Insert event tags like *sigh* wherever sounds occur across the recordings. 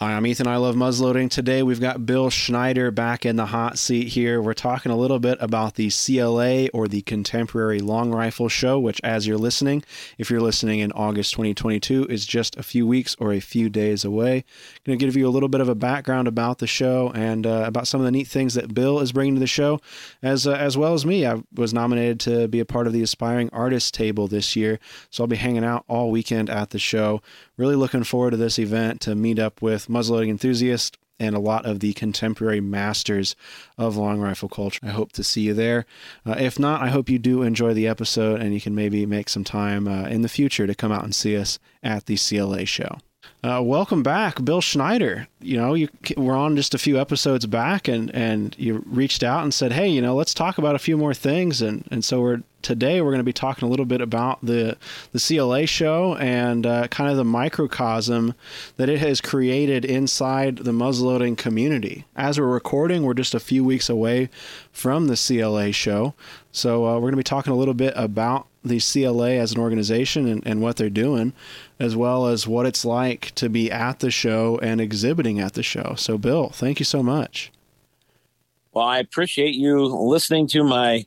Hi, I'm Ethan. I love muzzleloading. Today we've got Bill Schneider back in the hot seat here. We're talking a little bit about the CLA or the Contemporary Long Rifle Show, which, as you're listening, if you're listening in August 2022, is just a few weeks or a few days away. I'm going to give you a little bit of a background about the show and uh, about some of the neat things that Bill is bringing to the show, as uh, as well as me. I was nominated to be a part of the Aspiring Artist Table this year, so I'll be hanging out all weekend at the show. Really looking forward to this event to meet up with muzzleloading enthusiasts and a lot of the contemporary masters of long rifle culture. I hope to see you there. Uh, if not, I hope you do enjoy the episode and you can maybe make some time uh, in the future to come out and see us at the CLA show. Uh, welcome back, Bill Schneider. You know, you were on just a few episodes back, and and you reached out and said, "Hey, you know, let's talk about a few more things." And and so we're today we're going to be talking a little bit about the the CLA show and uh, kind of the microcosm that it has created inside the muzzleloading community. As we're recording, we're just a few weeks away from the CLA show, so uh, we're going to be talking a little bit about the CLA as an organization and, and what they're doing, as well as what it's like to be at the show and exhibiting at the show. So, Bill, thank you so much. Well, I appreciate you listening to my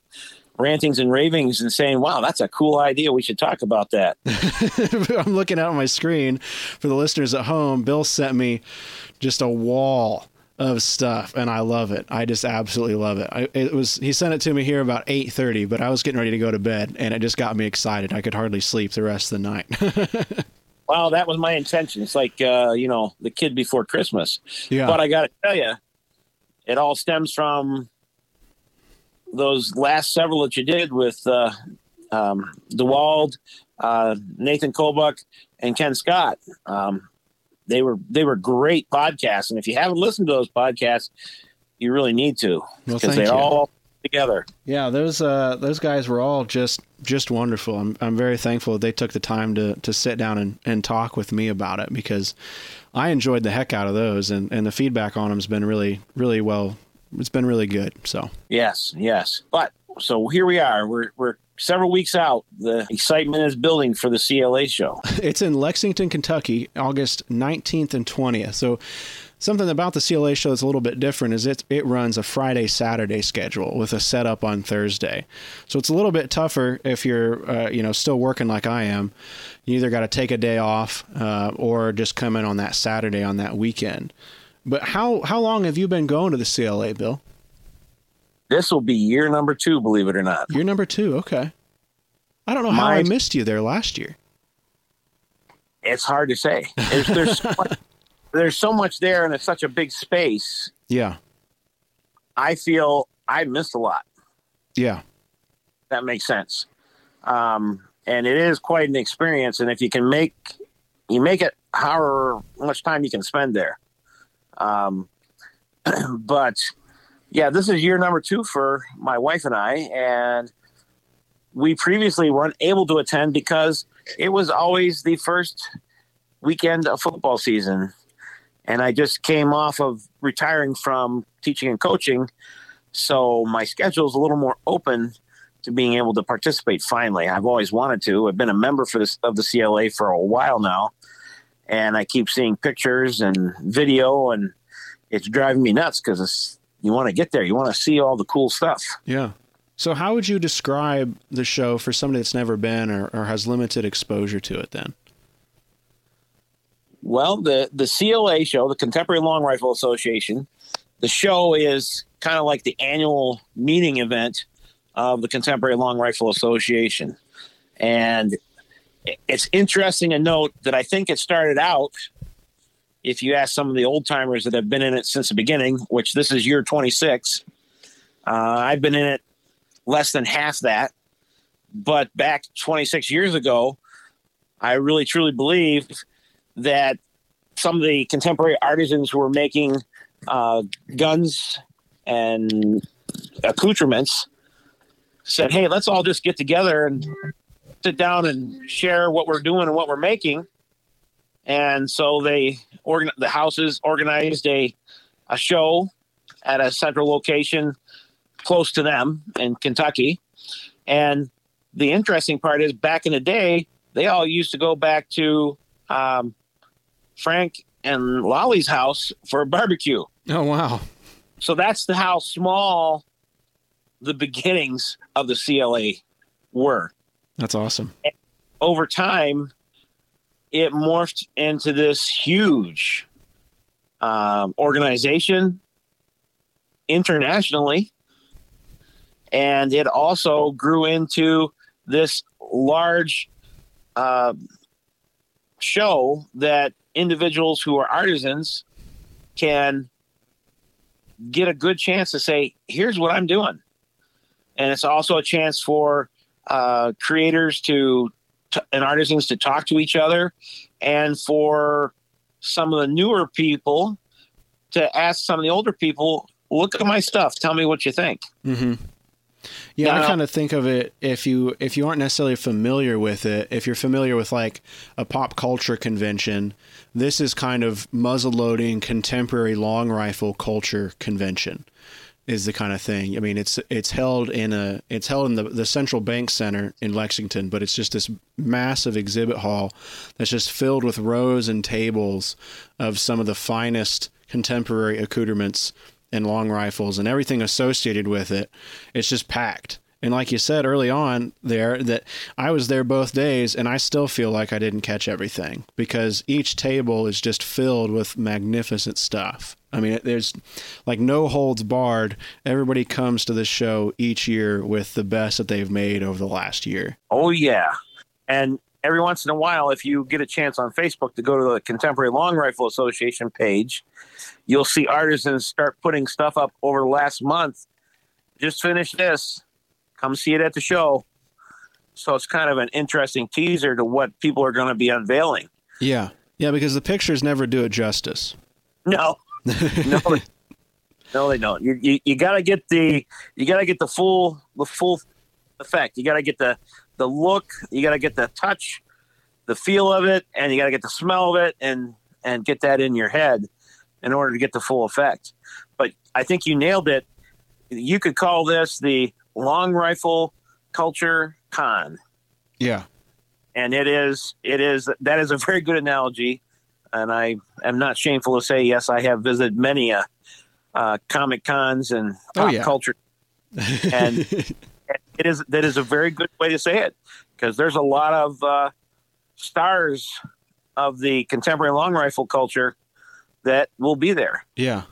rantings and ravings and saying, wow, that's a cool idea. We should talk about that. *laughs* I'm looking out on my screen for the listeners at home. Bill sent me just a wall of stuff and I love it. I just absolutely love it. I, it was he sent it to me here about 8:30, but I was getting ready to go to bed and it just got me excited. I could hardly sleep the rest of the night. *laughs* well, that was my intention. It's like uh, you know, the kid before Christmas. Yeah. But I got to tell you, it all stems from those last several that you did with uh, um, DeWald, uh, Nathan Kolbuck, and Ken Scott. Um, they were they were great podcasts, and if you haven't listened to those podcasts, you really need to because they're you. all together. Yeah, those uh, those guys were all just just wonderful. I'm I'm very thankful that they took the time to to sit down and, and talk with me about it because I enjoyed the heck out of those, and, and the feedback on them has been really really well it's been really good. So yes, yes. But so here we are. We're we're several weeks out. The excitement is building for the CLA show. *laughs* It's in Lexington, Kentucky, August 19th and 20th. So something about the CLA show that's a little bit different is it it runs a Friday Saturday schedule with a setup on Thursday. So it's a little bit tougher if you're uh, you know still working like I am. You either got to take a day off uh, or just come in on that Saturday on that weekend. But how how long have you been going to the CLA, Bill? This will be year number two, believe it or not. Year number two, okay. I don't know how My, I missed you there last year. It's hard to say. There's there's *laughs* so much, there's so much there, and it's such a big space. Yeah. I feel I missed a lot. Yeah. That makes sense. Um, and it is quite an experience. And if you can make you make it however much time you can spend there. Um, *clears throat* but yeah, this is year number two for my wife and I, and we previously weren't able to attend because it was always the first weekend of football season. And I just came off of retiring from teaching and coaching. So my schedule is a little more open to being able to participate finally. I've always wanted to. I've been a member for this of the CLA for a while now and I keep seeing pictures and video, and it's driving me nuts because you want to get there, you want to see all the cool stuff. Yeah. So, how would you describe the show for somebody that's never been or, or has limited exposure to it? Then. Well, the the CLA show, the Contemporary Long Rifle Association, the show is kind of like the annual meeting event of the Contemporary Long Rifle Association, and it's interesting to note that I think it started out. If you ask some of the old timers that have been in it since the beginning, which this is year 26, uh, I've been in it less than half that. But back 26 years ago, I really truly believe that some of the contemporary artisans who were making uh, guns and accoutrements said, "Hey, let's all just get together and sit down and share what we're doing and what we're making. And so they organ the houses organized a a show at a central location close to them in Kentucky. And the interesting part is back in the day, they all used to go back to um, Frank and Lolly's house for a barbecue. Oh wow! So that's the how small the beginnings of the CLA were. That's awesome. Over time, it morphed into this huge um, organization internationally, and it also grew into this large uh, show that individuals who are artisans can get a good chance to say, "Here's what I'm doing," and it's also a chance for uh, creators to t- and artisans to talk to each other, and for some of the newer people to ask some of the older people, "Look at my stuff. Tell me what you think." Mm-hmm. Yeah, Now- I kind of think of it if you if you aren't necessarily familiar with it, if you're familiar with like a pop culture convention, this is kind of muzzle loading contemporary long rifle culture convention is the kind of thing. I mean, it's it's held in a it's held in the the Central Bank Center in Lexington, but it's just this massive exhibit hall that's just filled with rows and tables of some of the finest contemporary accoutrements and long rifles and everything associated with it. It's just packed. And like you said early on there, that I was there both days and I still feel like I didn't catch everything because each table is just filled with magnificent stuff. I mean, there's like no holds barred. Everybody comes to this show each year with the best that they've made over the last year. Oh yeah, and every once in a while, if you get a chance on Facebook to go to the Contemporary Long Rifle Association page, you'll see artisans start putting stuff up over the last month. Just finished this. Come see it at the show. So it's kind of an interesting teaser to what people are going to be unveiling. Yeah. Yeah, because the pictures never do it justice. No, *laughs* no, they- no, they don't. You you, you got to get the you got to get the full the full effect. You got to get the the look. You got to get the touch, the feel of it, and you got to get the smell of it, and and get that in your head in order to get the full effect. But I think you nailed it. You could call this the long rifle culture con Yeah. and it is it is that is a very good analogy and i am not shameful to say yes i have visited many uh, uh, comic cons and Oh, pop yeah. culture And- *laughs* it is that is a very good way to say it because there's a lot of uh, stars of the contemporary long rifle culture that will be there Yeah.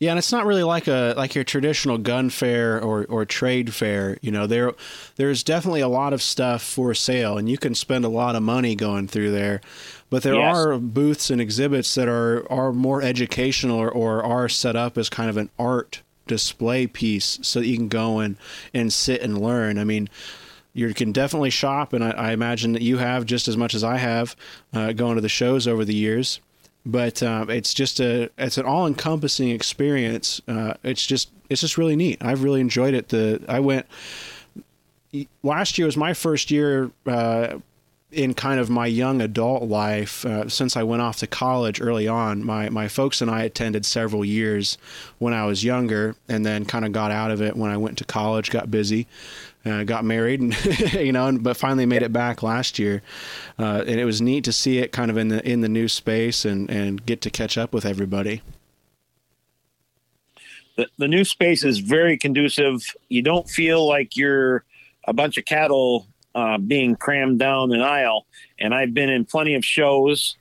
Yeah, and it's not really like a like your traditional gun fair or, or trade fair. You know, there there's definitely a lot of stuff for sale, and you can spend a lot of money going through there. But there Yes. are booths and exhibits that are are more educational or, or are set up as kind of an art display piece, so that you can go and and sit and learn. I mean. You can definitely shop, and I, I imagine that you have just as much as I have uh, going to the shows over the years but um, it's just a it's an all encompassing experience. Uh, it's just it's just really neat. I've really enjoyed it. The I went last year was my first year uh, in kind of my young adult life uh, since I went off to college early on. My my folks and I attended several years when I was younger, and then kind of got out of it when I went to college. Got busy. Uh, got married *laughs* and you know and, but finally made it back last year uh, and it was neat to see it kind of in the in the new space and and get to catch up with everybody the, the new space is very conducive. You don't feel like you're a bunch of cattle uh, being crammed down an aisle. And I've been in plenty of shows,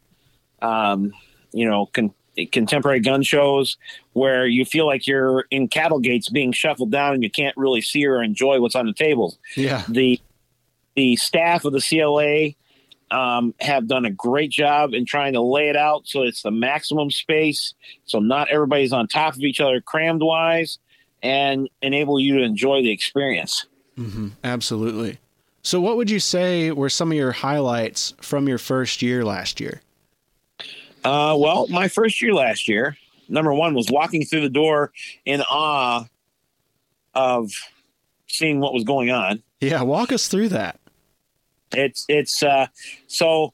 um, you know, con- contemporary gun shows where you feel like you're in cattle gates being shuffled down and you can't really see or enjoy what's on the tables. yeah The the staff of the CLA um, have done a great job in trying to lay it out so it's the maximum space, so not everybody's on top of each other, crammed wise, and enable you to enjoy the experience. hmm absolutely so what would you say were some of your highlights from your first year last year Uh, well, my first year last year, number one was walking through the door in awe of seeing what was going on. yeah walk us through that It's it's uh, so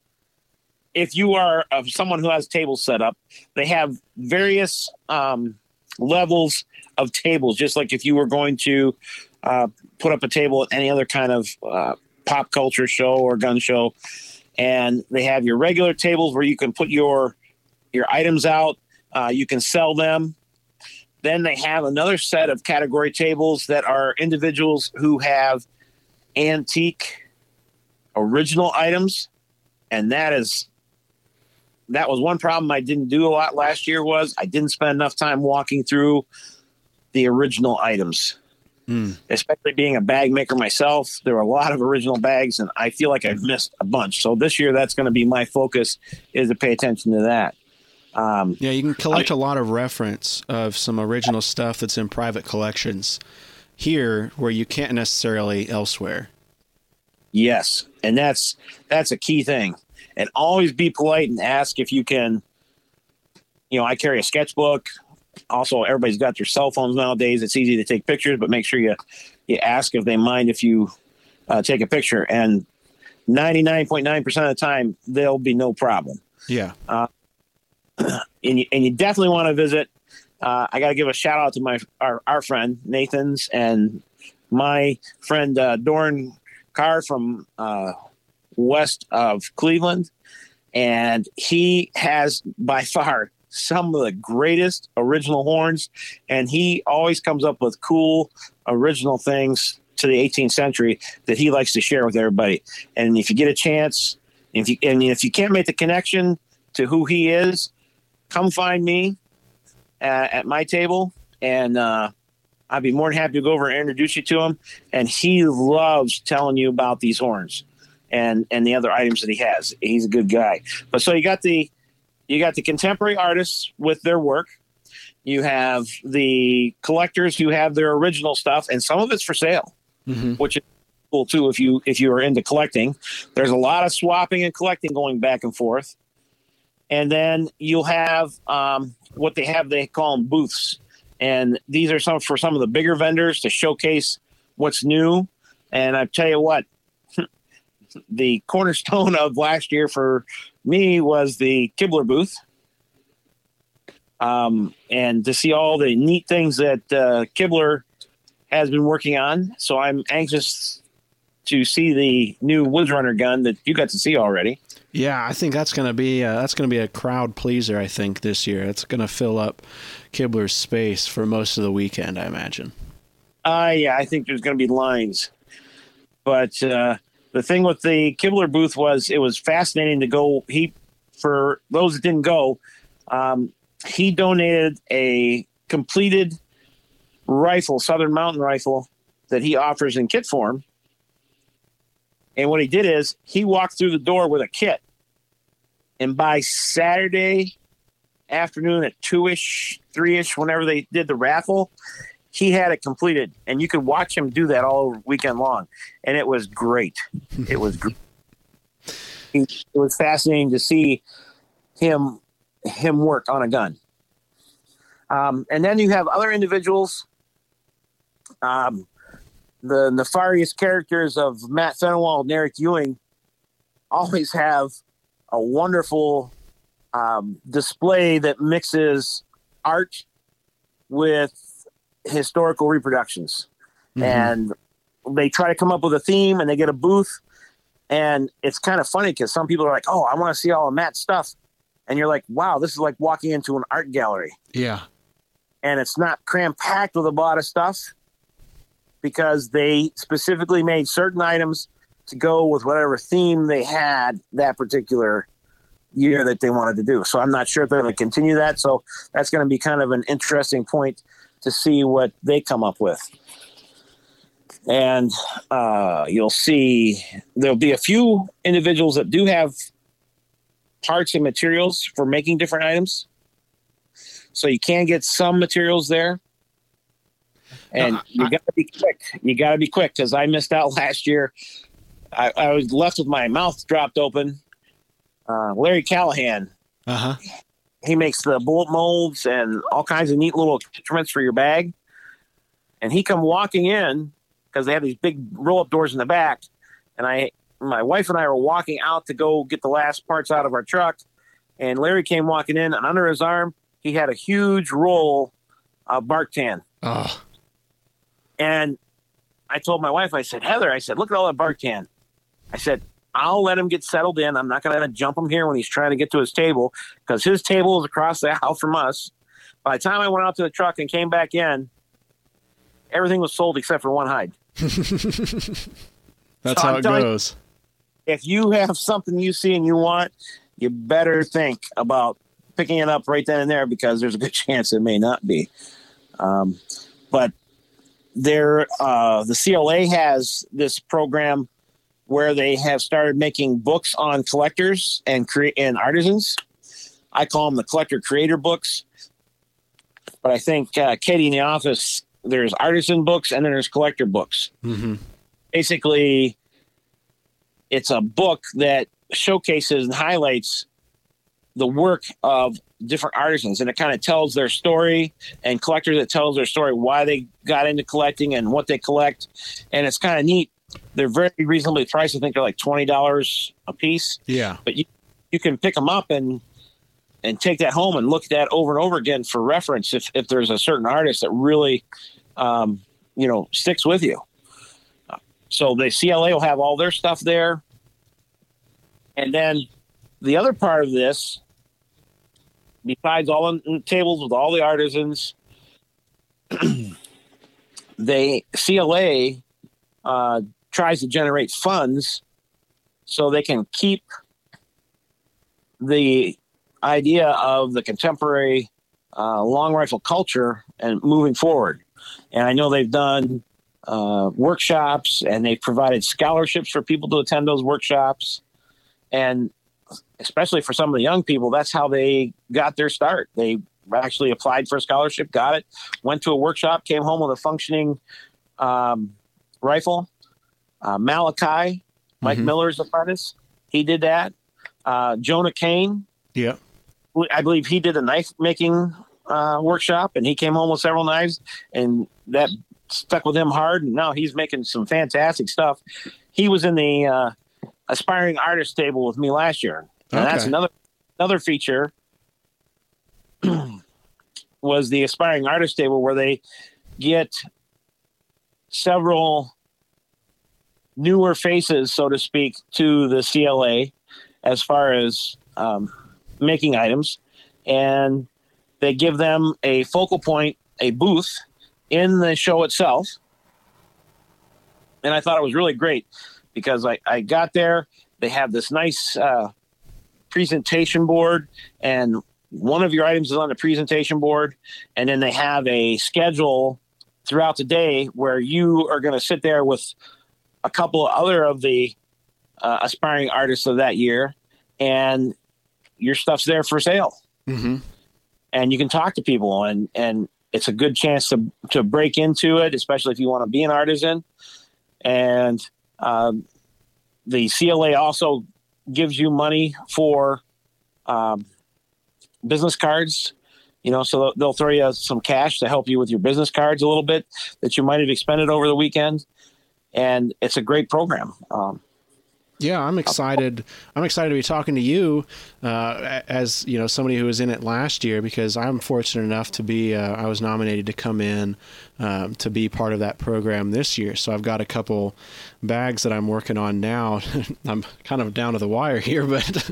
if you are of someone who has tables set up, they have various um, levels of tables. Just like if you were going to uh, put up a table at any other kind of uh, pop culture show or gun show, and they have your regular tables where you can put your your items out. Uh, you can sell them. Then they have another set of category tables that are individuals who have antique original items and that is that was one problem I didn't do a lot last year was I didn't spend enough time walking through the original items. Mm. Especially being a bag maker myself, there were a lot of original bags, and I feel like I've missed a bunch. So this year, that's going to be my focus is to pay attention to that. Um, yeah, you can collect I, a lot of reference of some original stuff that's in private collections here, where you can't necessarily elsewhere. Yes, and that's that's a key thing. And always be polite and ask if you can. You know, I carry a sketchbook. Also, everybody's got their cell phones nowadays. It's easy to take pictures, but make sure you you ask if they mind if you uh, take a picture. And ninety nine point nine percent of the time, there'll be no problem. Yeah. Uh, *clears throat* and you, and you definitely want to visit. Uh, I got to give a shout out to my our, our friend Nathan's and my friend uh, Dorn Carr from uh, west of Cleveland, and he has by far some of the greatest original horns, and he always comes up with cool original things to the 18th century that he likes to share with everybody. And if you get a chance, if you and if you can't make the connection to who he is, come find me at, at my table, and uh, I'd be more than happy to go over and introduce you to him. And he loves telling you about these horns and and the other items that he has. He's a good guy. But so you got the you got the contemporary artists with their work. You have the collectors who have their original stuff, and some of it's for sale, mm-hmm. which is cool too. If you if you are into collecting, there's a lot of swapping and collecting going back and forth. And then you'll have um, what they have. They call them booths and these are some for some of the bigger vendors to showcase what's new. And I tell you what, the cornerstone of last year for me was the Kibler booth. Um, and to see all the neat things that uh, Kibler has been working on. So I'm anxious to see the new Woods Runner gun that you got to see already. Yeah, I think that's going to be uh, that's going to be a crowd pleaser. I think this year it's going to fill up Kibler's space for most of the weekend. I imagine. Uh, yeah, I think there's going to be lines, but uh, the thing with the Kibler booth was it was fascinating to go. He for those that didn't go, um, he donated a completed rifle, Southern Mountain rifle, that he offers in kit form and what he did is he walked through the door with a kit. And by Saturday afternoon at two ish, three ish, whenever they did the raffle, he had it completed. And you could watch him do that all weekend long. And it was great. *laughs* It was great. it was fascinating to see him him work on a gun. Um, and then you have other individuals. Um, the nefarious characters of Matt Fenwald and Eric Ewing always have a wonderful um, display that mixes art with historical reproductions. Mm-hmm. And they try to come up with a theme and they get a booth. And it's kind of funny because some people are like, oh, I want to see all of Matt's stuff. And you're like, wow, this is like walking into an art gallery. Yeah. And it's not cram packed with a lot of stuff because they specifically made certain items to go with whatever theme they had that particular year that they wanted to do. So I'm not sure if they're going to continue that. So that's going to be kind of an interesting point to see what they come up with. And uh, you'll see there'll be a few individuals that do have parts and materials for making different items. So you can get some materials there and you got to be quick. You got to be quick because I missed out *laughs* last year. I, I, was left with my mouth dropped open. Uh, Larry Callahan. Uh huh. He makes the bullet molds and all kinds of neat little instruments for your bag. And he come walking in because they have these big roll up doors in the back. And I, my wife and I were walking out to go get the last parts out of our truck. And Larry came walking in, and under his arm, he had a huge roll of bark tan. Oh. And I told my wife, I said, Heather, I said, look at all that bark tan. I said, I'll let him get settled in. I'm not going to jump him here when he's trying to get to his table because his table is across the *laughs* aisle from us. By the time I went out to the truck and came back in, everything was sold except for one hide. *laughs* That's So how I'm it telling you- goes. If you have something you see and you want, you better think about picking it up right then and there because there's a good *laughs* chance it may not be. Um, but there, uh, the CLA has this program where they have started making books on collectors and create and artisans. I call them the collector creator books. But I think uh, Katie in the office, there's artisan books and then there's collector books. hmm Basically, it's a book that showcases and highlights the work of different artisans and it kind of tells their story and collectors that tells their story why they got into collecting and what they collect and it's kind of neat they're very reasonably priced. I think they're like $20 a piece. Yeah. but you, you can pick them up and and take that home and look at that over and over again for reference if, if there's a certain artist that really um, you know sticks with you. So the cla will have all their stuff there. And then the other part of this besides all the tables with all the artisans *clears throat* they cla uh, tries to generate funds so they can keep the idea of the contemporary uh, long rifle culture and moving forward. And I know they've done uh, workshops and they've provided scholarships for people to attend those workshops. And especially for some of the young people, that's how they got their start. They actually applied for a scholarship, got it, went to a workshop, came home with a functioning um, rifle. Uh, Malachi, Mike Mhm. Miller's apprentice, he did that. Uh, Jonah Kane, Yeah. I believe he did a knife making uh, workshop, and he came home with several knives, and that stuck with him hard. And now he's making some fantastic stuff. He was in the uh, aspiring artist table with me last year, and that's another another feature. *clears throat* was the aspiring artist table where they get several newer faces, so to speak, to the CLA as far as um, making items, and they give them a focal point, a booth in the show itself. And I thought it was really great because I, I got there. They have this nice uh, presentation board, and one of your items is on the presentation board, and then they have a schedule throughout the day where you are going to sit there with a couple of other of the uh, aspiring artists of that year, and your stuff's there for sale. Hmm and you can talk to people and and it's a good chance to to break into it especially if you want to be an artisan. And um, the cla also gives you money for um, business cards. You know so they'll throw you some cash to help you with your business cards a little bit that you might have expended over the weekend and it's a great program um, Yeah, I'm excited. I'm excited to be talking to you uh, as you know somebody who was in it last year because I'm fortunate enough to be. Uh, I was nominated to come in um, to be part of that program this year. So I've got a couple bags that I'm working on now. *laughs* I'm kind of down to the wire here, *laughs* but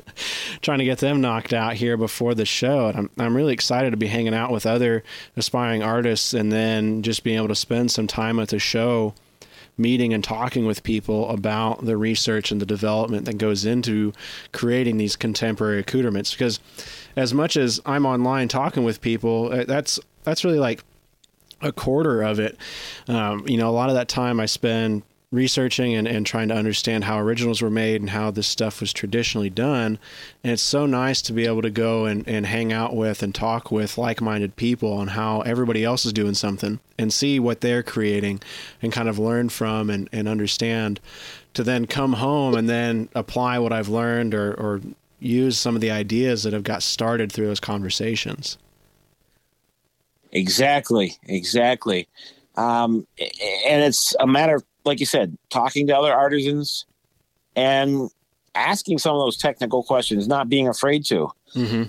trying to get them knocked out here before the show. And I'm I'm really excited to be hanging out with other aspiring artists and then just being able to spend some time at the show meeting and talking with people about the research and the development that goes into creating these contemporary accoutrements. Because as much as I'm online talking with people uh, that's that's really like a quarter of it. Um, you know a lot of that time I spend researching and, and trying to understand how originals were made and how this stuff was traditionally done and it's so nice to be able to go and, and hang out with and talk with like-minded people on how everybody else is doing something and see what they're creating and kind of learn from and, and understand to then come home and then apply what I've learned or, or use some of the ideas that have got started through those conversations. Exactly, exactly. Um, and it's a matter of, like you said, talking to other artisans and asking some of those technical questions, not being afraid to. Mm-hmm.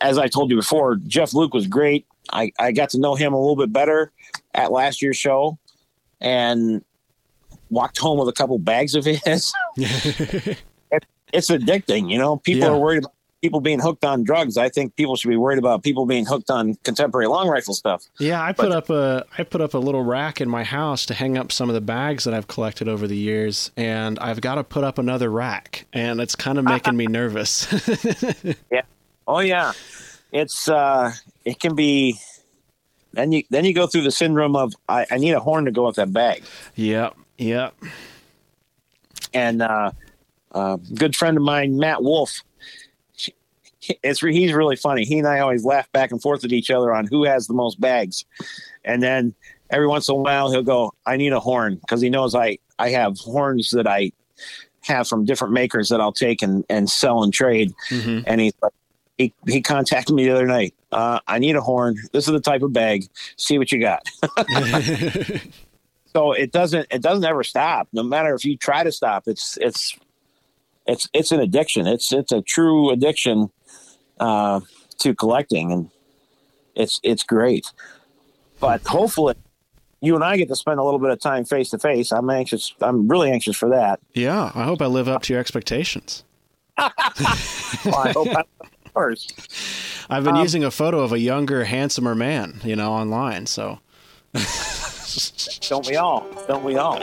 As I told you before, Jeff Luke was great. I, I got to know him a little bit better at last year's show. And walked home with a couple bags of his. *laughs* it, it's addicting, you know. People Yeah. are worried about people being hooked on drugs. I think people should be worried about people being hooked on contemporary long rifle stuff. Yeah, I put But- up a I put up a little rack in my house to hang up some of the bags that I've collected over the years, and I've got to put up another rack, and it's kind of making me nervous. *laughs* Yeah. Oh yeah, it's uh, it can be. Then you then you go through the syndrome of I, I need a horn to go with that bag. yep, yep. and uh, uh, good friend of mine, Matt Wolf. It's he's really funny. He and I always laugh back and forth at each other on who has the most bags, and then every once in a while he'll go, "I need a horn," because he knows I I have horns that I have from different makers that I'll take and, and sell and trade. hmm And he's like, he he contacted me the other night. Uh, I need a horn. This is the type of bag. See what you got. *laughs* so it doesn't it doesn't ever stop no matter if you try to stop it's it's it's it's an addiction it's it's a true addiction uh to collecting and it's it's great. But hopefully you and i get to spend a little bit of time face to face. I'm anxious i'm really anxious for that. Yeah, I hope I live up to your expectations. well, *laughs* *laughs* i hope I, course I've been Um, using a photo of a younger, handsomer man, you know, online. So. *laughs* Don't we all? Don't we all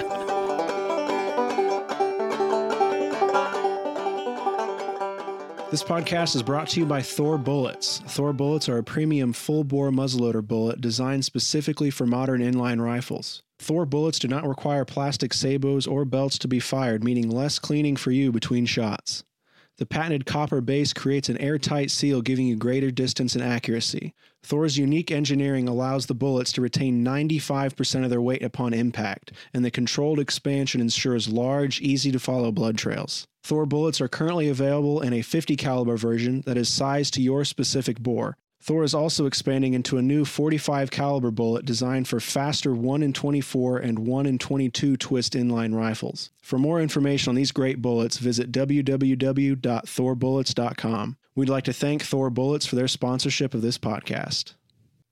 This podcast is brought to you by Thor Bullets. Thor Bullets are a premium full bore muzzleloader bullet designed specifically for modern inline rifles. Thor bullets do not require plastic sabots or belts to be fired, meaning less cleaning for you between shots. The patented copper base creates an airtight seal, giving you greater distance and accuracy. Thor's unique engineering allows the bullets to retain 95% of their weight upon impact, and the controlled expansion ensures large, easy to follow blood trails. Thor bullets are currently available in a 50 caliber version that is sized to your specific bore. Thor is also expanding into a new 45 caliber bullet designed for faster 1 in 24 and 1 in 22 twist inline rifles. For more information on these great bullets, visit www.thorbullets.com. We'd like to thank Thor Bullets for their sponsorship of this podcast.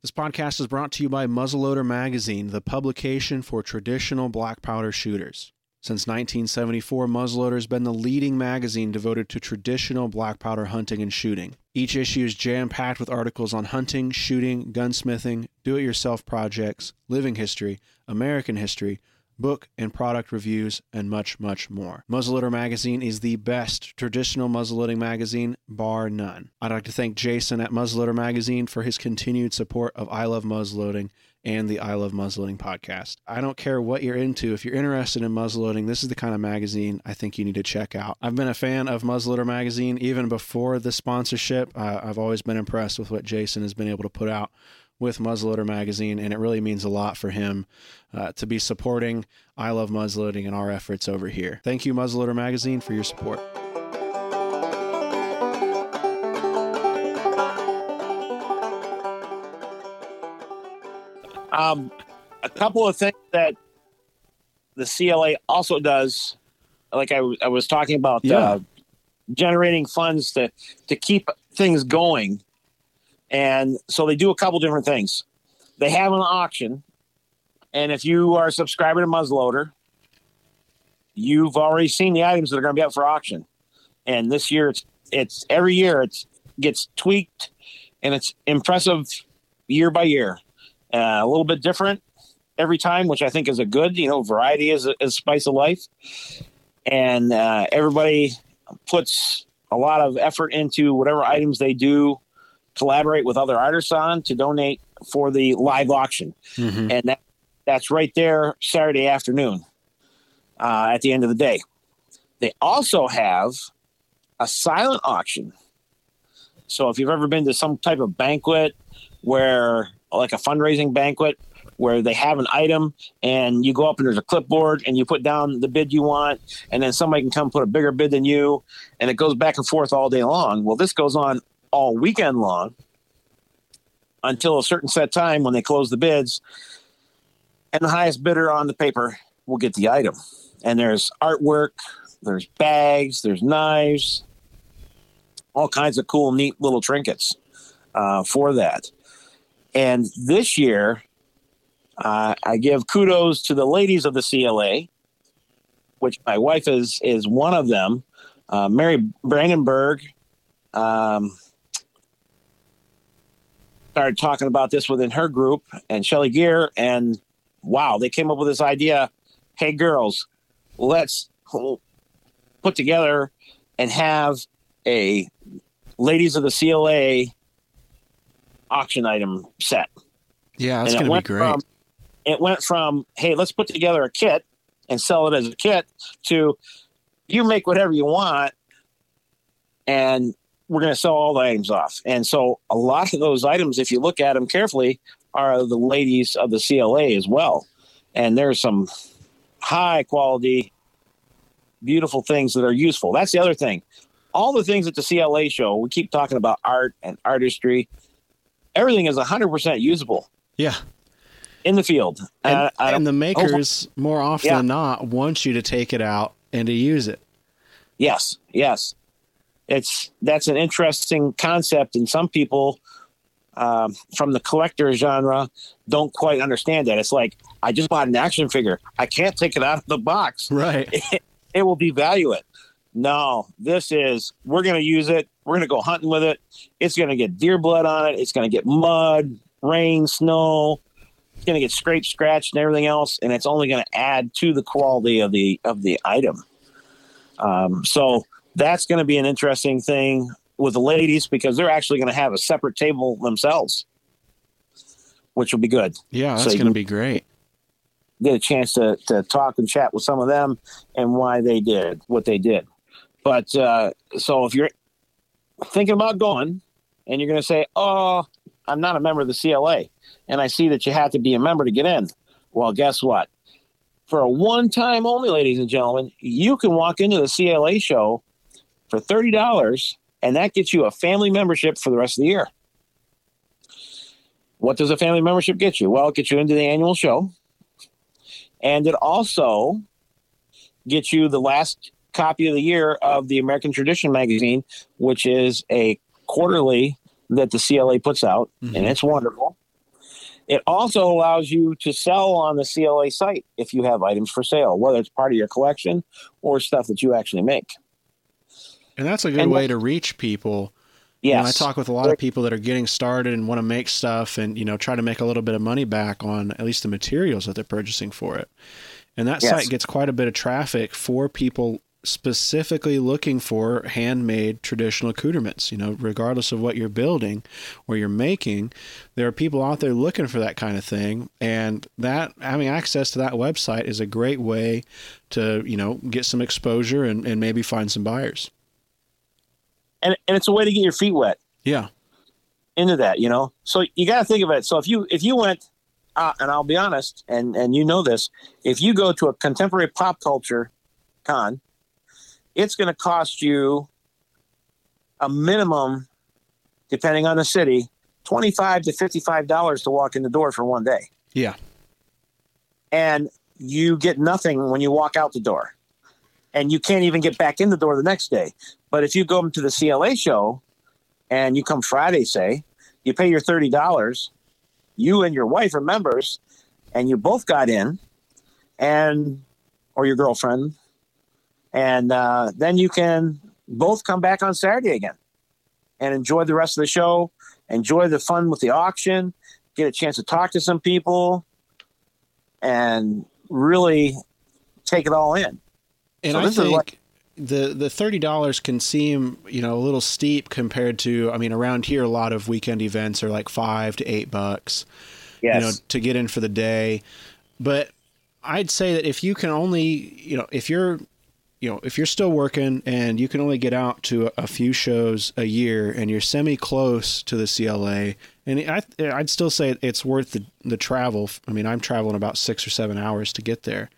This podcast is brought to you by Muzzleloader Magazine, the publication for traditional black powder shooters. Since 1974, Muzzleloader has been the leading magazine devoted to traditional black powder hunting and shooting. Each issue is jam packed with articles on hunting, shooting, gunsmithing, do it yourself projects, living history, American history, book and product reviews, and much, much more. Muzzleloader Magazine is the best traditional muzzleloading magazine, bar none. I'd like to thank Jason at Muzzleloader Magazine for his continued support of I Love Muzzleloading and the I Love Muzzleloading podcast. I don't care what you're into. If you're interested in muzzleloading, this is the kind of magazine I think you need to check out. I've been a fan of Muzzleloader Magazine even before the sponsorship. Uh, I've always been impressed with what Jason has been able to put out with Muzzleloader Magazine, and it really means a lot for him uh, to be supporting I Love Muzzleloading and our efforts over here. Thank you, Muzzleloader Magazine, for your support. Um, a couple of things that the CLA also does, like I was talking about, Yeah. uh, generating funds to to keep things going, and so they do a couple different things. They have an auction, and if you are a subscriber to Muzzleloader, you've already seen the items that are going to be up for auction. And this year, it's it's every year it's gets tweaked, and it's impressive year by year uh, a little bit different every time, which I think is a good, you know, variety is a, is spice of life. And uh, everybody puts a lot of effort into whatever items they do, collaborate with other artists on to donate for the live auction. Mhm. And that, that's right there Saturday afternoon uh, at the end of the day. They also have a silent auction. So if you've ever been to some type of banquet where, like a fundraising banquet, where they have an item and you go up and there's a clipboard and you put down the bid you want, and then somebody can come put a bigger bid than you, and it goes back and forth all day long. Well, this goes on all weekend long until a certain set time when they close the bids, and the highest bidder on the paper will get the item. And there's artwork, there's bags, there's knives, all kinds of cool, neat little trinkets uh, for that. And this year, uh, I give kudos to the ladies of the CLA which my wife is is one of them. Uh, Mary Brandenburg um, started talking about this within her group, and Shelly Gear, and wow, they came up with this idea. Hey, girls, let's put together and have a ladies of the CLA auction item set. Yeah, that's going to be great. From, it went from, hey, let's put together a kit and sell it as a kit to you make whatever you want and we're going to sell all the items off. And so a lot of those items, if you look at them carefully, are the ladies of the CLA as well. And there's some high quality, beautiful things that are useful. That's the other thing. All the things at the CLA show, we keep talking about art and artistry. Everything is 100% usable. Yeah. In the field. And, uh, and the makers, oh, more often yeah. than not, want you to take it out and to use it. Yes. Yes. It's that's an interesting concept, and some people um, from the collector genre don't quite understand that. It's like I just bought an action figure. I can't take it out of the box. Right. It, *laughs* it will devalue it. No, this is we're going to use it. We're going to go hunting with it. It's going to get deer blood on it. It's going to get mud, rain, snow. It's going to get scraped, scratched, and everything else, and it's only going to add to the quality of the of the item. Um, so that's going to be an interesting thing with the ladies because they're actually going to have a separate table themselves, which will be good. Yeah, that's so going to be great. Get a chance to, to talk and chat with some of them and why they did what they did. But uh, so if you're thinking about going and you're going to say, oh, I'm not a member of the CLA, and I see that you have to be a member to get in. Well, guess what? For a one time only, ladies and gentlemen, you can walk into the CLA show for $30, and that gets you a family membership for the rest of the year. What does a family membership get you? Well, it gets you into the annual show, and it also gets you the last copy of the year of the American Tradition magazine, which is a quarterly that the CLA puts out, mm-hmm. and it's wonderful. It also allows you to sell on the CLA site if you have items for sale, whether it's part of your collection or stuff that you actually make. And that's a good and way to reach people. You know, I talk with a lot of people that are getting started and want to make stuff and you know try to make a little bit of money back on at least the materials that they're purchasing for it. And that yes. site gets quite a bit of traffic for people specifically looking for handmade traditional accoutrements. You know, regardless of what you're building or you're making, there are people out there looking for that kind of thing. And that having access to that website is a great way to, you know, get some exposure and, and maybe find some buyers and and it's a way to get your feet wet. Yeah. Into that, you know. So you got to think of it. So if you if you went, uh, and I'll be honest, and and you know this, if you go to a contemporary pop culture con, it's going to cost you a minimum, depending on the city, twenty five to fifty five dollars to walk in the door for one day. Yeah. And you get nothing when you walk out the door and you can't even get back in the door the next day. But if you go to the CLA show and you come Friday, say, you pay your $30, you and your wife are members, and you both got in, and or your girlfriend, and uh, then you can both come back on Saturday again and enjoy the rest of the show, enjoy the fun with the auction, get a chance to talk to some people, and really take it all in. And so I think what, the the thirty dollars can seem you know a little steep compared to I mean around here a lot of weekend events are like five to eight bucks, yes. you know, to get in for the day. But I'd say that if you can only you know if you're you know if you're still working and you can only get out to a, few shows a year and you're semi close to the CLA and I, I'd still say it's worth the, the travel. I mean, I'm traveling about six or seven hours to get there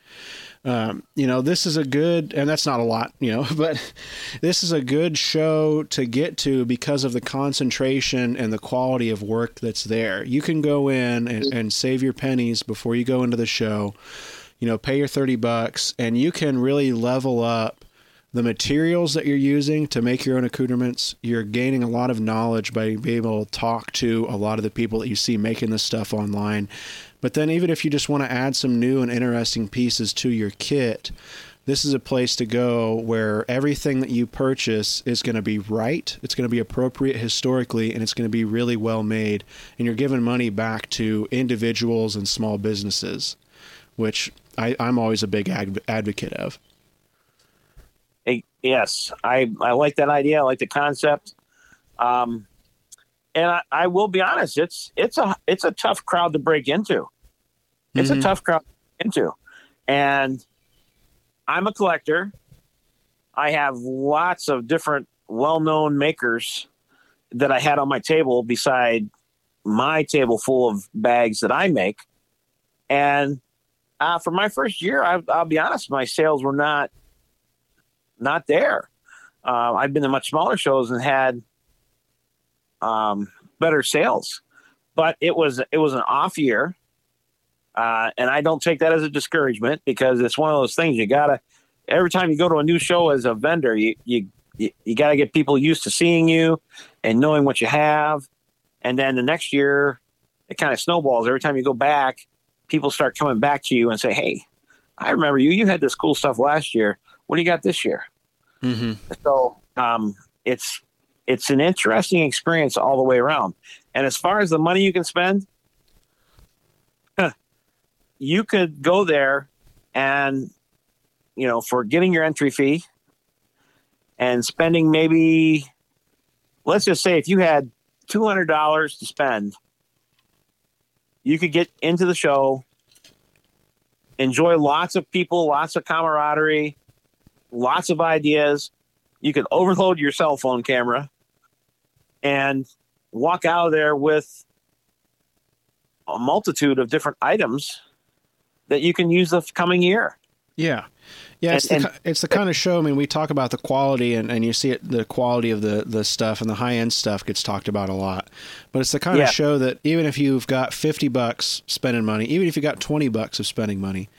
um, you know, this is a good, and that's not a lot, you know, *laughs* but this is a good show to get to because of the concentration and the quality of work that's there. You can go in and, and save your pennies before you go into the show, you know, pay your 30 bucks, and you can really level up the materials that you're using to make your own accoutrements. You're gaining a lot of knowledge by being able to talk to a lot of the people that you see making this stuff online but then, even if you just want to add some new and interesting pieces to your kit, this is a place to go where everything that you purchase is going to be right, it's going to be appropriate historically, and it's going to be really well made. And you're giving money back to individuals and small businesses, which I, I'm always a big advocate of. Yes, I, I like that idea. I like the concept. Um, and I, I will be honest, it's it's a it's a tough crowd to break into. It's Mhm. a tough crowd to break into. And I'm a collector. I have lots of different well-known makers that I had on my table beside my table full of bags that I make. And uh, for my first year, I, I'll be honest, my sales were not not there. Uh, I've been to much smaller shows and had um, better sales, but it was it was an off year, uh, and I don't take that as a discouragement because it's one of those things you gotta. Every time you go to a new show as a vendor, you you you, you got to get people used to seeing you and knowing what you have, and then the next year it kind of snowballs. Every time you go back, people start coming back to you and say, "Hey, I remember you. You had this cool stuff last year. What do you got this year?" Mm-hmm. So um, it's it's an interesting experience all the way around. And as far as the money you can spend, huh, you could go there and you know for getting your entry fee and spending maybe let's just say if you had two hundred dollars to spend, you could get into the show, enjoy lots of people, lots of camaraderie, lots of ideas. You could overload your cell phone camera and walk out of there with a multitude of different items that you can use the coming year. Yeah. Yeah, it's And- the, ki- it's the kind of show. I mean, we talk about the quality, and, and you see it. The quality of the the stuff and the high end stuff gets talked about a lot. But it's the kind Yeah. of show that even if you've got fifty bucks spending money, even if you got twenty bucks of spending money,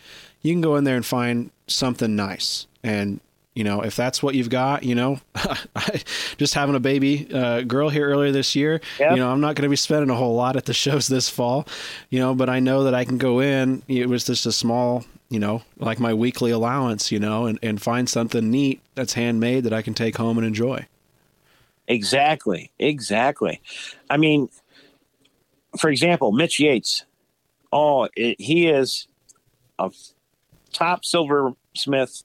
you can go in there and find something nice. And you know, if that's what you've got, you know, *laughs* just having a baby uh, girl here earlier this year, Yeah. you know, I'm not going to be spending a whole lot at the *laughs* shows this fall, you know, but I know that I can go in. It was just a small, you know, like my weekly allowance, you know, and, and find something neat that's handmade that I can take home and enjoy. Exactly. Exactly. I mean, for example, Mitch Yates. Oh, it, he is a top silversmith,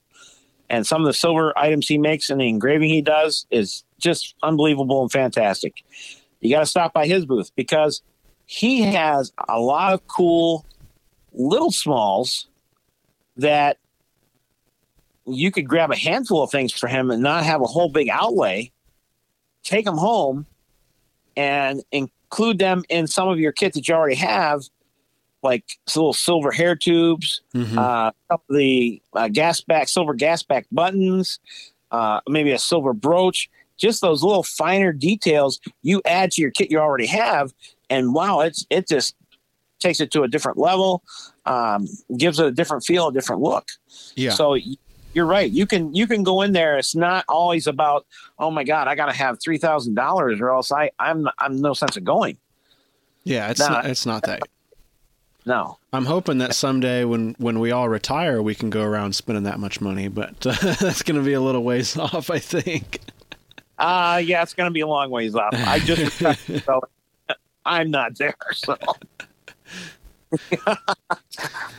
and some of the silver items he makes and the engraving he does is just unbelievable and fantastic. You got to stop by his booth because he has a lot of cool little smalls that you could grab a handful of things for him and not have a whole big outlay take them home and include them in some of your kit that you already have, like little silver hair tubes, Mhm. uh, the uh, gas back, silver gas back buttons, uh, maybe a silver brooch. Just those little finer details you add to your kit you already have, and wow, it's it just takes it to a different level, um, gives it a different feel, a different look. yeah. So you're right. You can you can go in there. It's not always about oh my god, I got to have three thousand dollars or else I I'm I'm no sense of going. yeah. It's nah. not, it's not that. No, I'm hoping that someday when, when we all retire, we can go around spending that much money, but uh, *laughs* that's going to be a little ways *laughs* off, I think. uh yeah, it's going to be a long ways off. I just so *laughs* I'm not there. So *laughs*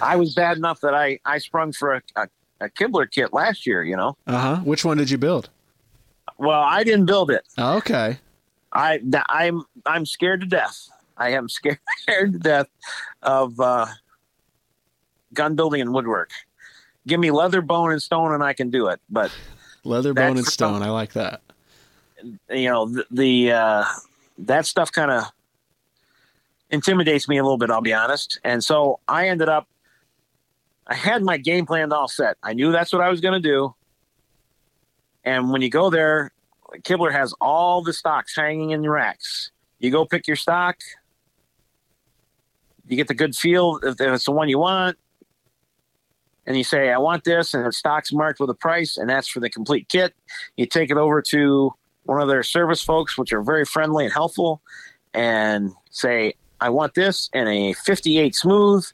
I was bad enough that I I sprung for a, a, a Kibler kit last year. You know, Uh huh. Which one did you build? well I didn't build it. Oh, okay. I I'm I'm scared to death. I am *laughs* scared, scared to death of uh, gun building and woodwork. Give me leather, bone, and stone, and I can do it. But Leather, bone, and stone. I like that. you know the, the uh, that stuff kind of intimidates me a little bit. I'll be honest. And so I ended up. I had my game plan all set. I knew that's what I was going to do. And when you go there, Kibler has all the stocks hanging in racks. You go pick your stock. You get the good feel if it's the one you want. And you say, I want this, and the stock's marked with a price, and that's for the complete kit. You take it over to one of their service folks, which are very friendly and helpful, and say, I want this in a 58 smooth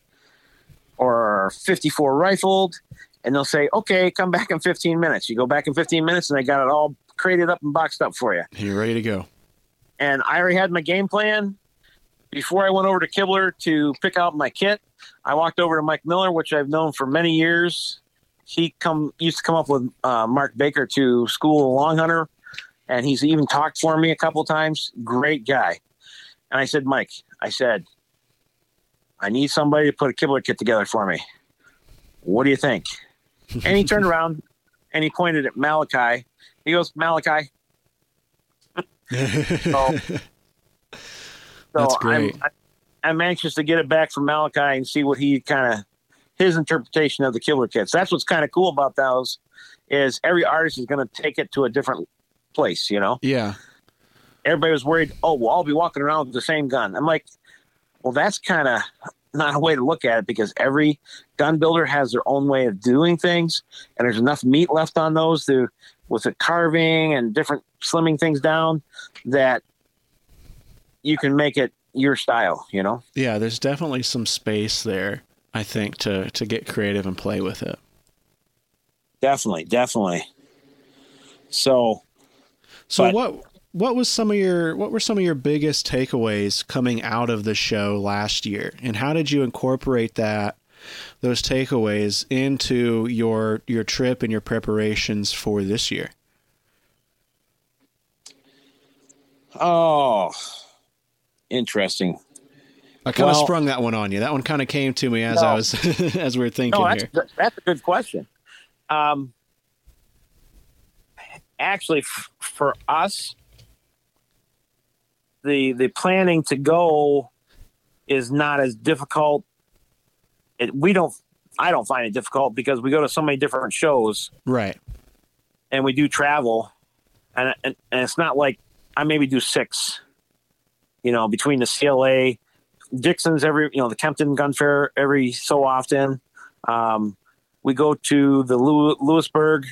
or 54 rifled. and they'll say, "Okay, come back in 15 minutes." You go back in 15 minutes, and they got it all crated up and boxed up for you. You're ready to go. And I already had my game plan before I went over to Kibler to pick out my kit. I walked over to Mike Miller, which I've known for many years. He come used to come up with uh, Mark Baker to school long hunter, and he's even talked for me a couple times. Great guy. And I said, Mike, I said, I need somebody to put a Kibler kit together for me. What do you think? *laughs* and he turned around and he pointed at Malachi. He goes, Malachi. *laughs* so, That's great. I'm, I'm anxious to get it back from Malachi and see what he kind of his interpretation of the Kibler kits. That's what's kind of cool about those is every artist is going to take it to a different place. You know, yeah. Everybody was worried. Oh, well, I'll be walking around with the same gun. I'm like, well, that's kind of not a way to look at it because every gun builder has their own way of doing things, and there's enough meat left on those to with the carving and different slimming things down that you can make it your style. You know. Yeah, there's definitely some space there. I think to to get creative and play with it. Definitely, definitely. So, So But- what what was some of your what were some of your biggest takeaways coming out of the show last year, and how did you incorporate that those takeaways into your your trip and your preparations for this year? oh, interesting. I kind of Well- sprung that one on you. That one kind of came to me as I was *laughs* as we were thinking No, that's here. good- that's a good question. Um, actually, f- for us, the the planning to go is not as difficult. It, we don't. I don't find it difficult because we go to so many different shows Right. and we do travel, and and, and it's not like I maybe do six. You know, between the CLA, Dixon's every you know the Kempton Gun Fair every so often. Um, we go to the Lew- Lewisburg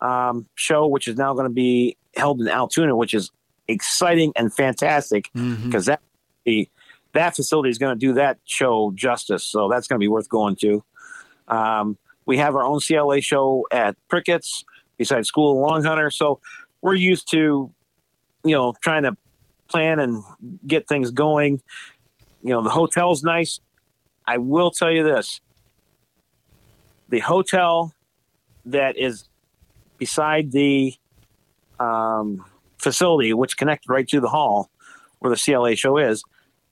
um, show, which is now going to be held in Altoona, which is exciting and fantastic because that the that facility is going to do that show justice. So that's going to be worth going to. Um, we have our own CLA show at Prickett's besides School of Long Hunter. So we're used to, you know, trying to plan and get things going. You know, the hotel's nice. I will tell you this the hotel that is beside the um, facility, which connected right to the hall where the CLA show is,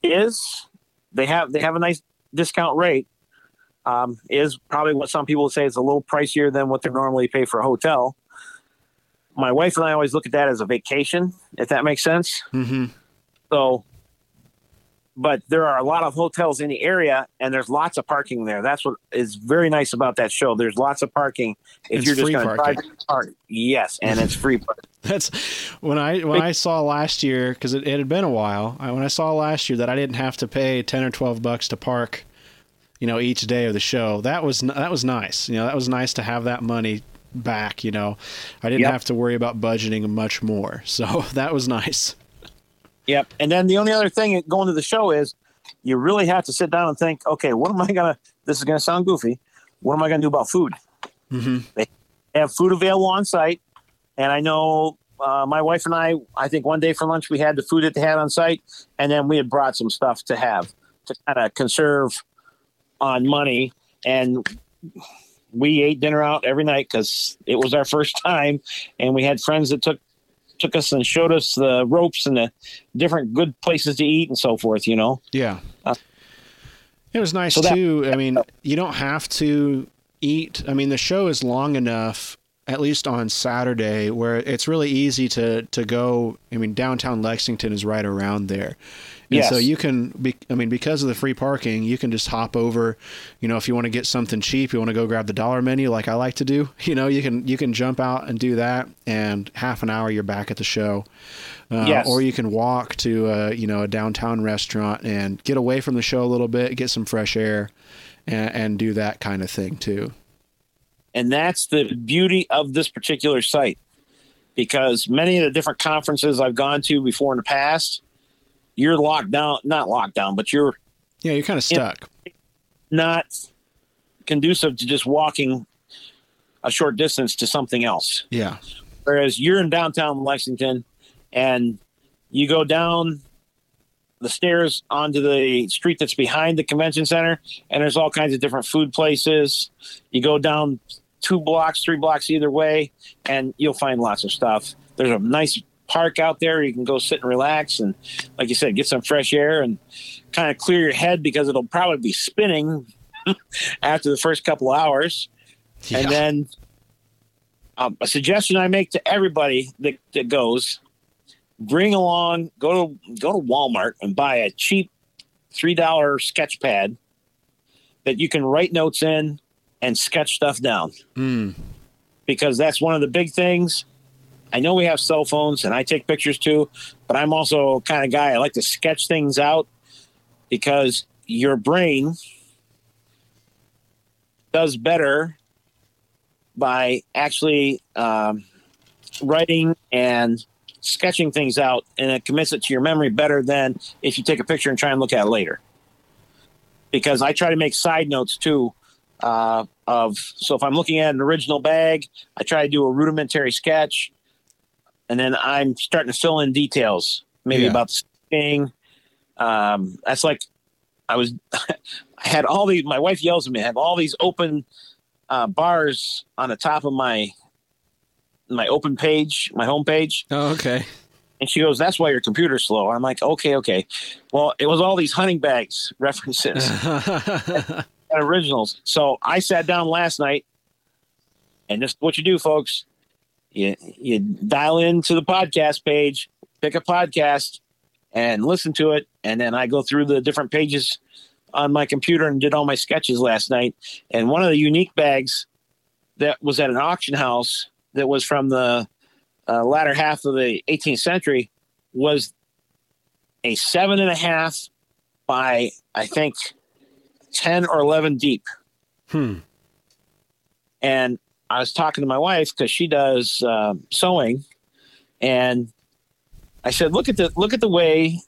is they have they have a nice discount rate. Um, is probably what some people say is a little pricier than what they normally pay for a hotel. My wife and I always look at that as a vacation, if that makes sense. Mhm. So, but there are a lot of hotels in the area, and there's lots of parking there. That's what is very nice about that show. There's lots of parking. If It's you're just going to drive, park, yes, and it's free. parking. *laughs* That's when I when I saw last year because it, it had been a while. I, when I saw last year that I didn't have to pay ten or twelve bucks to park, you know, each day of the show. That was that was nice. You know, that was nice to have that money back. You know, I didn't Yep. have to worry about budgeting much more. *laughs* So that was nice. Yep. And then the only other thing going to the show is you really have to sit down and think, okay, what am I gonna? This is gonna sound goofy. What am I gonna do about food? hmm They have food available on site, and I know uh, my wife and I. I think one day for lunch we had the food that they had on site, and then we had brought some stuff to have to kind of conserve on money, and we ate dinner out every night because it was our first *laughs* time, and we had friends that took took us and showed us the ropes and the different good places to eat and so forth. You know. Yeah. Uh, It was nice so that- too. I mean, you don't have to eat. I mean, the show is long enough, at least on Saturday, where it's really easy to to go. I mean, downtown Lexington is right around there. And Yes. so you can, be, I mean, because of the free parking, you can just hop over. You know, if you want to get something cheap, you want to go grab the dollar menu, like I like to do. *laughs* You know, you can you can jump out and do that, and half an hour you're back at the show. Uh, Yes. Or you can walk to a, you know a downtown restaurant and get away from the show a little bit, get some fresh air, and, and do that kind of thing too. And that's the beauty of this particular site because many of the different conferences I've gone to before in the past, you're locked down, not locked down, but you're Yeah, you're kind of stuck. not conducive to just walking a short distance to something else. Yeah. Whereas you're in downtown Lexington and you go down the stairs onto the street that's behind the convention center and there's all kinds of different food places. You go down two blocks, three blocks either way, and you'll find lots of stuff. There's a nice park out there. You can go sit and relax and, like you said, get some fresh air and kind of clear your head because it'll probably be spinning *laughs* after the first couple hours. Yeah. And then um, a suggestion I make to everybody that, that goes bring along go to go to Walmart and buy a cheap three dollar sketch pad that you can write notes in and sketch stuff down Mm. because that's one of the big things. I know we have cell phones and I take pictures too, but I'm also kind of guy I like to sketch things out because your brain does better by actually um, writing and sketching things out and it commits it to your memory better than if you take a picture and try and look at it later because i try to make side notes too uh, of so if i'm looking at an original bag i try to do a rudimentary sketch and then i'm starting to fill in details maybe Yeah. about the thing um, that's like i was *laughs* i had all these my wife yells at me i have all these open uh, bars on the top of my my open page, my home page, Oh, okay. and she goes, "That's why your computer's slow." I'm like, "Okay, okay." Well, it was all these hunting bags *laughs* references *laughs* originals. So I sat down last night, and this is what you do, folks. You you dial into the podcast page, pick a podcast, and listen to it, and then I go through the different pages on my computer and did all my sketches last night. And one of the unique bags that was at an auction house that was from the uh, latter half of the 18th century was a seven and a half by I think 10 or 11 deep. hmm. And I was talking to my wife because she does uh, sewing, and I said, "Look at the look at the way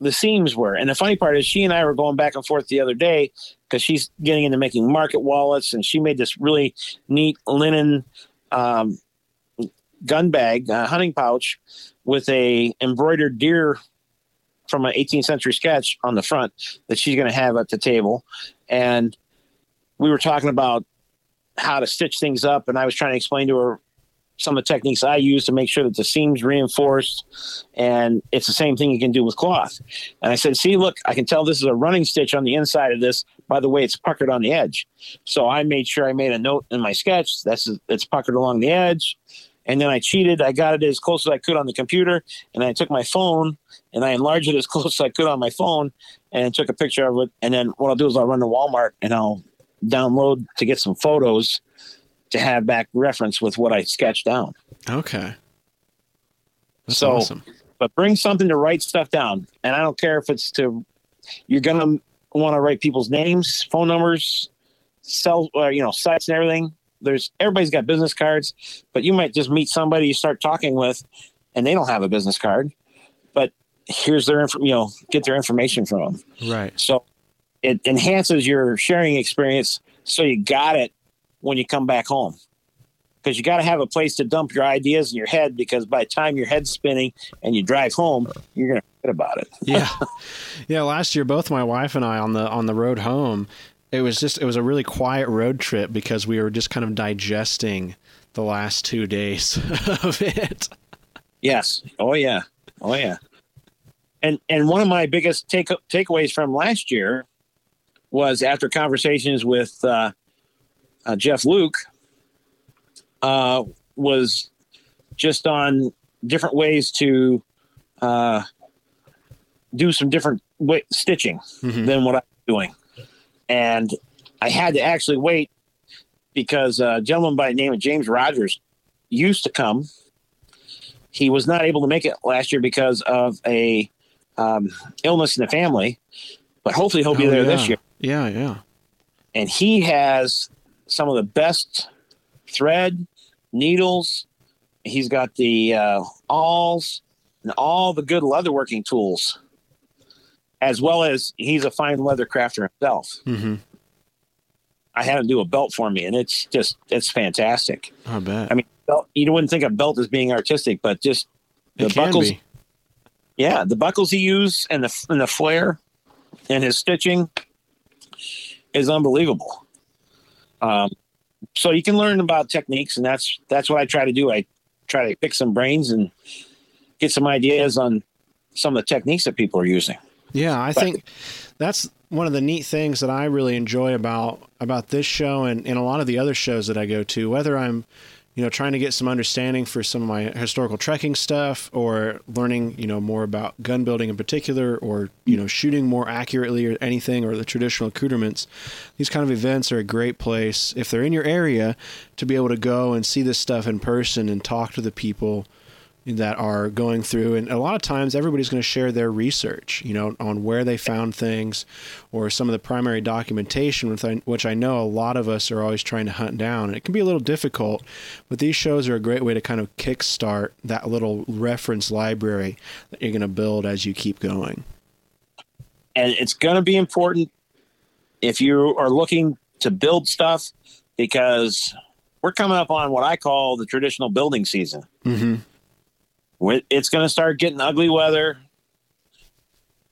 the seams were." And the funny part is, she and I were going back and forth the other day because she's getting into making market wallets, and she made this really neat linen um, gun bag, uh, hunting pouch, with a embroidered deer from an 18th century sketch on the front that she's going to have at the table, and we were talking about how to stitch things up and I was trying to explain to her some of the techniques I use to make sure that the seams reinforced and it's the same thing you can do with cloth. And I said, see, look, I can tell this is a running stitch on the inside of this by the way it's puckered on the edge. So I made sure I made a note in my sketch that's it's puckered along the edge. And then I cheated. I got it as close as I could on the computer, and I took my phone and I enlarged it as *laughs* close as I could on my phone, and took a picture of it. And then what I'll do is I'll run to Walmart and I'll download to get some photos to have back reference with what I sketched down. Okay. That's So- awesome. But bring something to write stuff down, and I don't care if it's to you're gonna want to write people's names, phone numbers, cell, uh, you know, sites and everything. There's everybody's got business cards, but you might just meet somebody you start talking with, and they don't have a business card, but here's their info, you know, get their information from them. Right. So it enhances your sharing experience. So you got it when you come back home. Because you got to have a place to dump your ideas in your head. Because by the time your head's spinning and you drive home, you're gonna forget about it. yeah *laughs* yeah last year both my wife and i on the on the road home it was just it was a really quiet road trip because we were just kind of digesting the last two days *laughs* of it Yes. Oh yeah. Oh yeah. And and one of my biggest take takeaways from last year was after conversations with uh, uh, Jeff Luke uh, was just on different ways to uh, do some different way, stitching Mhm. than what I'm doing, and I had to actually wait because a gentleman by the name of James Rogers used to come he was not able to make it last year because of a um, illness in the family, but hopefully he'll be Oh, there yeah. this year. yeah yeah And he has some of the best thread, needles. He's got the uh, awls and all the good leatherworking tools, as well as he's a fine leather crafter himself. hmm I had him do a belt for me, and it's just it's fantastic. I bet. I mean, belt, you wouldn't think a belt as being artistic, but just the buckles. be. Yeah, the buckles he used and the and the flare and his stitching is unbelievable. Um, so you can learn about techniques, and that's that's what I try to do. I try to pick some brains and get some ideas on some of the techniques that people are using. Yeah, I But- think that's one of the neat things that I really enjoy about about this show and, and a lot of the other shows that I go to, whether I'm you know trying to get some understanding for some of my historical trekking stuff or learning you know more about gun building in particular or you know shooting more accurately or anything or the traditional accoutrements these kind of events are a great place if they're in your area to be able to go and see this stuff in person and talk to the people that are going through and a lot of times everybody's going to share their research you know on where they found things or some of the primary documentation which I, which I know a lot of us are always trying to hunt down and it can be a little difficult but these shows are a great way to kind of kickstart that little reference library that you're going to build as you keep going and it's going to be important if you are looking to build stuff because we're coming up on what I call the traditional building season. mm-hmm. It's going to start getting ugly weather.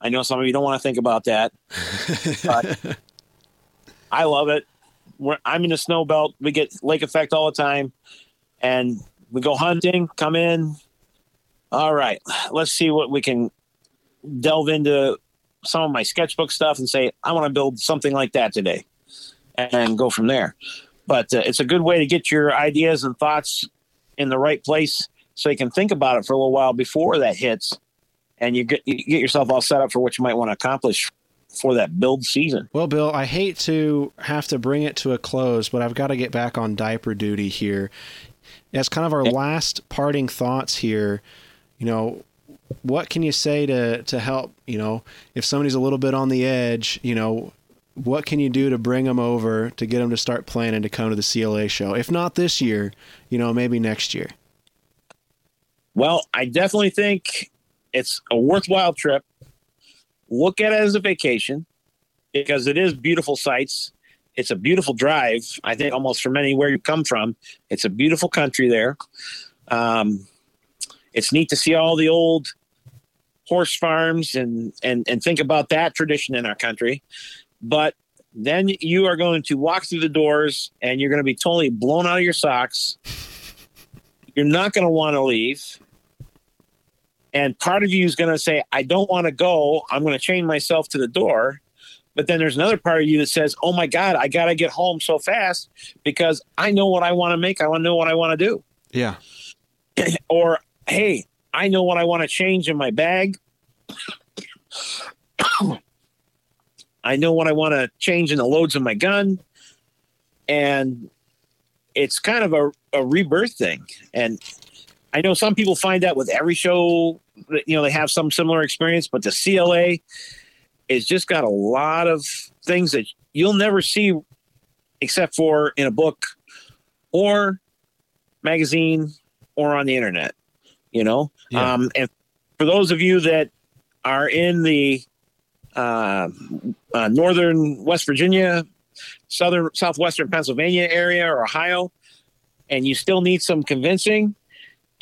I know some of you don't want to think about that. But *laughs* I love it. We're, I'm in the snow belt. We get lake effect all the time, and we go hunting. Come in. All right, let's see what we can delve into some of my sketchbook stuff and say I want to build something like that today, and go from there. But uh, it's a good way to get your ideas and thoughts in the right place, so you can think about it for a little while before that hits, and you get you get yourself all set up for what you might want to accomplish for that build season. Well, Bill, I hate to have to bring it to a close, but I've got to get back on diaper duty here. As kind of our last parting thoughts here, you know, what can you say to to help, you know, if somebody's a little bit on the edge, you know, what can you do to bring them over to get them to start planning to come to the CLA show? If not this year, you know, maybe next year. Well, I definitely think it's a worthwhile trip. Look at it as a vacation because it is beautiful sights. It's a beautiful drive. I think almost from anywhere you come from, it's a beautiful country there. Um, it's neat to see all the old horse farms and and and think about that tradition in our country. But then you are going to walk through the doors and you're going to be totally blown out of your socks. You're not going to want to leave and part of you is going to say i don't want to go. I'm going to chain myself to the door. But then there's another part of you that says oh my god i got to get home so fast because i know what i want to make. I want to know what i want to do. Yeah. *clears throat* or hey i know what i want to change in my bag. *clears throat* I know what i want to change in the loads of my gun. And it's kind of a, a rebirth thing. And i know some people find that with every show you know they have some similar experience but the cla is just got a lot of things that you'll never see except for in a book or magazine or on the internet you know Yeah. um, and for those of you that are in the uh, uh, northern west virginia southern southwestern pennsylvania area or ohio and you still need some convincing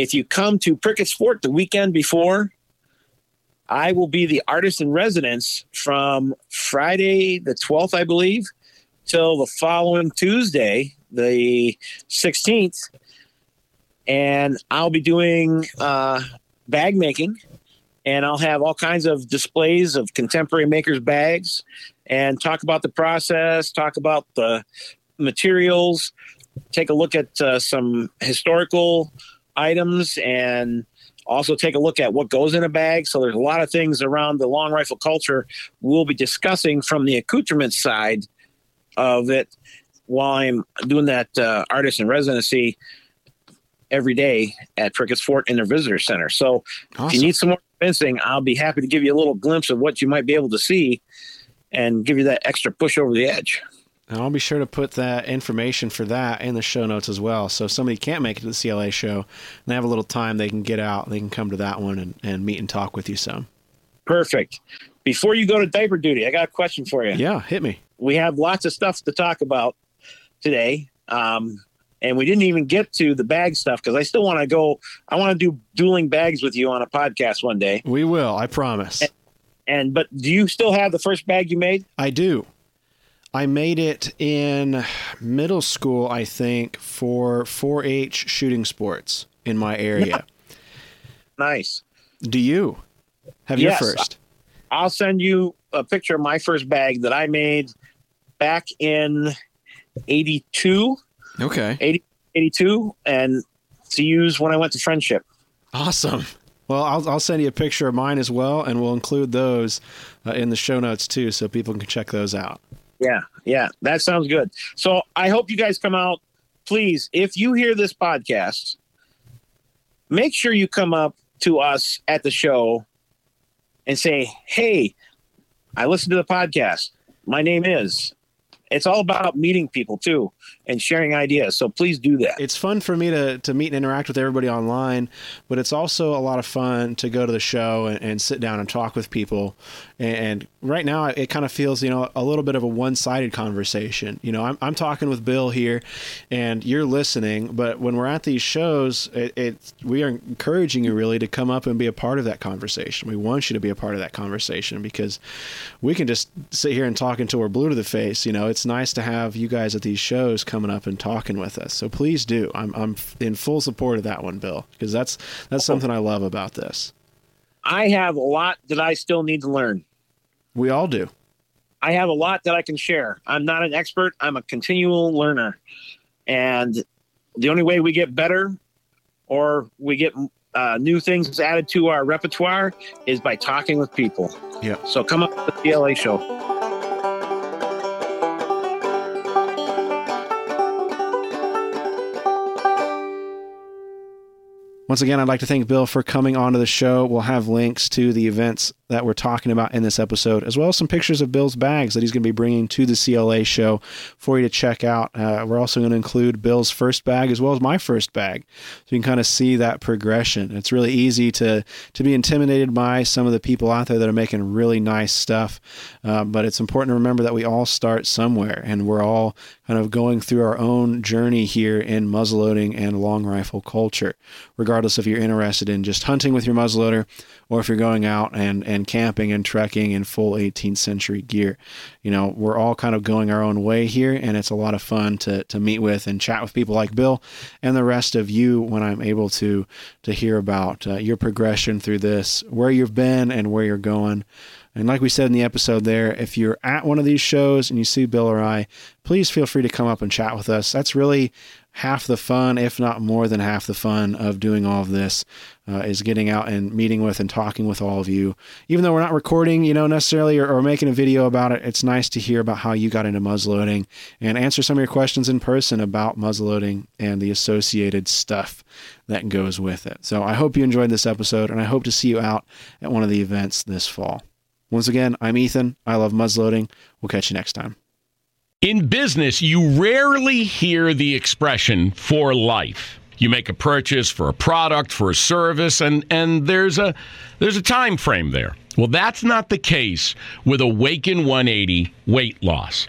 if you come to prickett's fort the weekend before i will be the artist in residence from friday the 12th i believe till the following tuesday the 16th and I'll be doing uh, bag making, and I'll have all kinds of displays of contemporary makers' bags, and talk about the process, talk about the materials, take a look at uh, some historical items, and also take a look at what goes in a bag. So there's a lot of things around the long rifle culture we'll be discussing from the accoutrement side of it while I'm doing that uh, artist in residency every day at Prickett's Fort in their visitor center. So if you need some more fencing, I'll be happy to give you a little glimpse of what you might be able to see and give you that extra push over the edge. And I'll be sure to put that information for that in the show notes as well. So if somebody can't make it to the CLA show and they have a little time, they can get out, they can come to that one and, and meet and talk with you some. Perfect. Before you go to diaper duty, I got a question for you. Yeah, hit me. We have lots of stuff to talk about. today. Um, and we didn't even get to the bag stuff because I still want to go. I want to do dueling bags with you on a podcast one day. We will, I promise. And, and but do you still have the first bag you made? I do. I made it in middle school, I think, for 4-H shooting sports in my area. Nice. Do you have yes, your first? I'll send you a picture of my first bag that I made back in 82. Okay. 80, 82 and to use when I went to Friendship. Awesome. Well, I'll, I'll send you a picture of mine as well, and we'll include those uh, in the show notes too, so people can check those out. Yeah, yeah, that sounds good. So I hope you guys come out. Please, if you hear this podcast, make sure you come up to us at the show and say, "Hey, I listened to the podcast. My name is." It's all about meeting people too and sharing ideas. So please do that. It's fun for me to, to meet and interact with everybody online, but it's also a lot of fun to go to the show and, and sit down and talk with people. And, right now, it kind of feels, you know, a little bit of a one sided conversation. You know, I'm, I'm talking with Bill here and you're listening, but when we're at these shows, it, it, we are encouraging you really to come up and be a part of that conversation. We want you to be a part of that conversation because we can just sit here and talk until we're blue to the face. You know, it's nice to have you guys at these shows coming up and talking with us. So please do. I'm I'm in full support of that one, Bill, because that's that's something I love about this. I have a lot that I still need to learn. We all do. I have a lot that I can share. I'm not an expert. I'm a continual learner. And the only way we get better or we get uh, new things added to our repertoire is by talking with people. Yeah. So come up to the CLA show. Once again, I'd like to thank Bill for coming onto the show. We'll have links to the events that we're talking about in this episode, as well as some pictures of Bill's bags that he's going to be bringing to the CLA show for you to check out. Uh, we're also going to include Bill's first bag as well as my first bag, so you can kind of see that progression. It's really easy to to be intimidated by some of the people out there that are making really nice stuff, uh, but it's important to remember that we all start somewhere, and we're all kind of going through our own journey here in muzzleloading and long rifle culture, regardless if you're interested in just hunting with your muzzleloader or if you're going out and, and camping and trekking in full 18th century gear. You know, we're all kind of going our own way here, and it's a lot of fun to, to meet with and chat with people like Bill and the rest of you when I'm able to to hear about uh, your progression through this, where you've been and where you're going. And like we said in the episode there, if you're at one of these shows and you see Bill or I, please feel free to come up and chat with us. That's really half the fun, if not more than half the fun of doing all of this, uh, is getting out and meeting with and talking with all of you. Even though we're not recording, you know, necessarily or, or making a video about it, it's nice to hear about how you got into muzzleloading and answer some of your questions in person about muzzleloading and the associated stuff that goes with it. So I hope you enjoyed this episode, and I hope to see you out at one of the events this fall. Once again, I'm Ethan. I love muzzleloading. We'll catch you next time. In business, you rarely hear the expression for life. You make a purchase for a product, for a service, and, and there's a there's a time frame there. Well, that's not the case with Awaken 180 weight loss.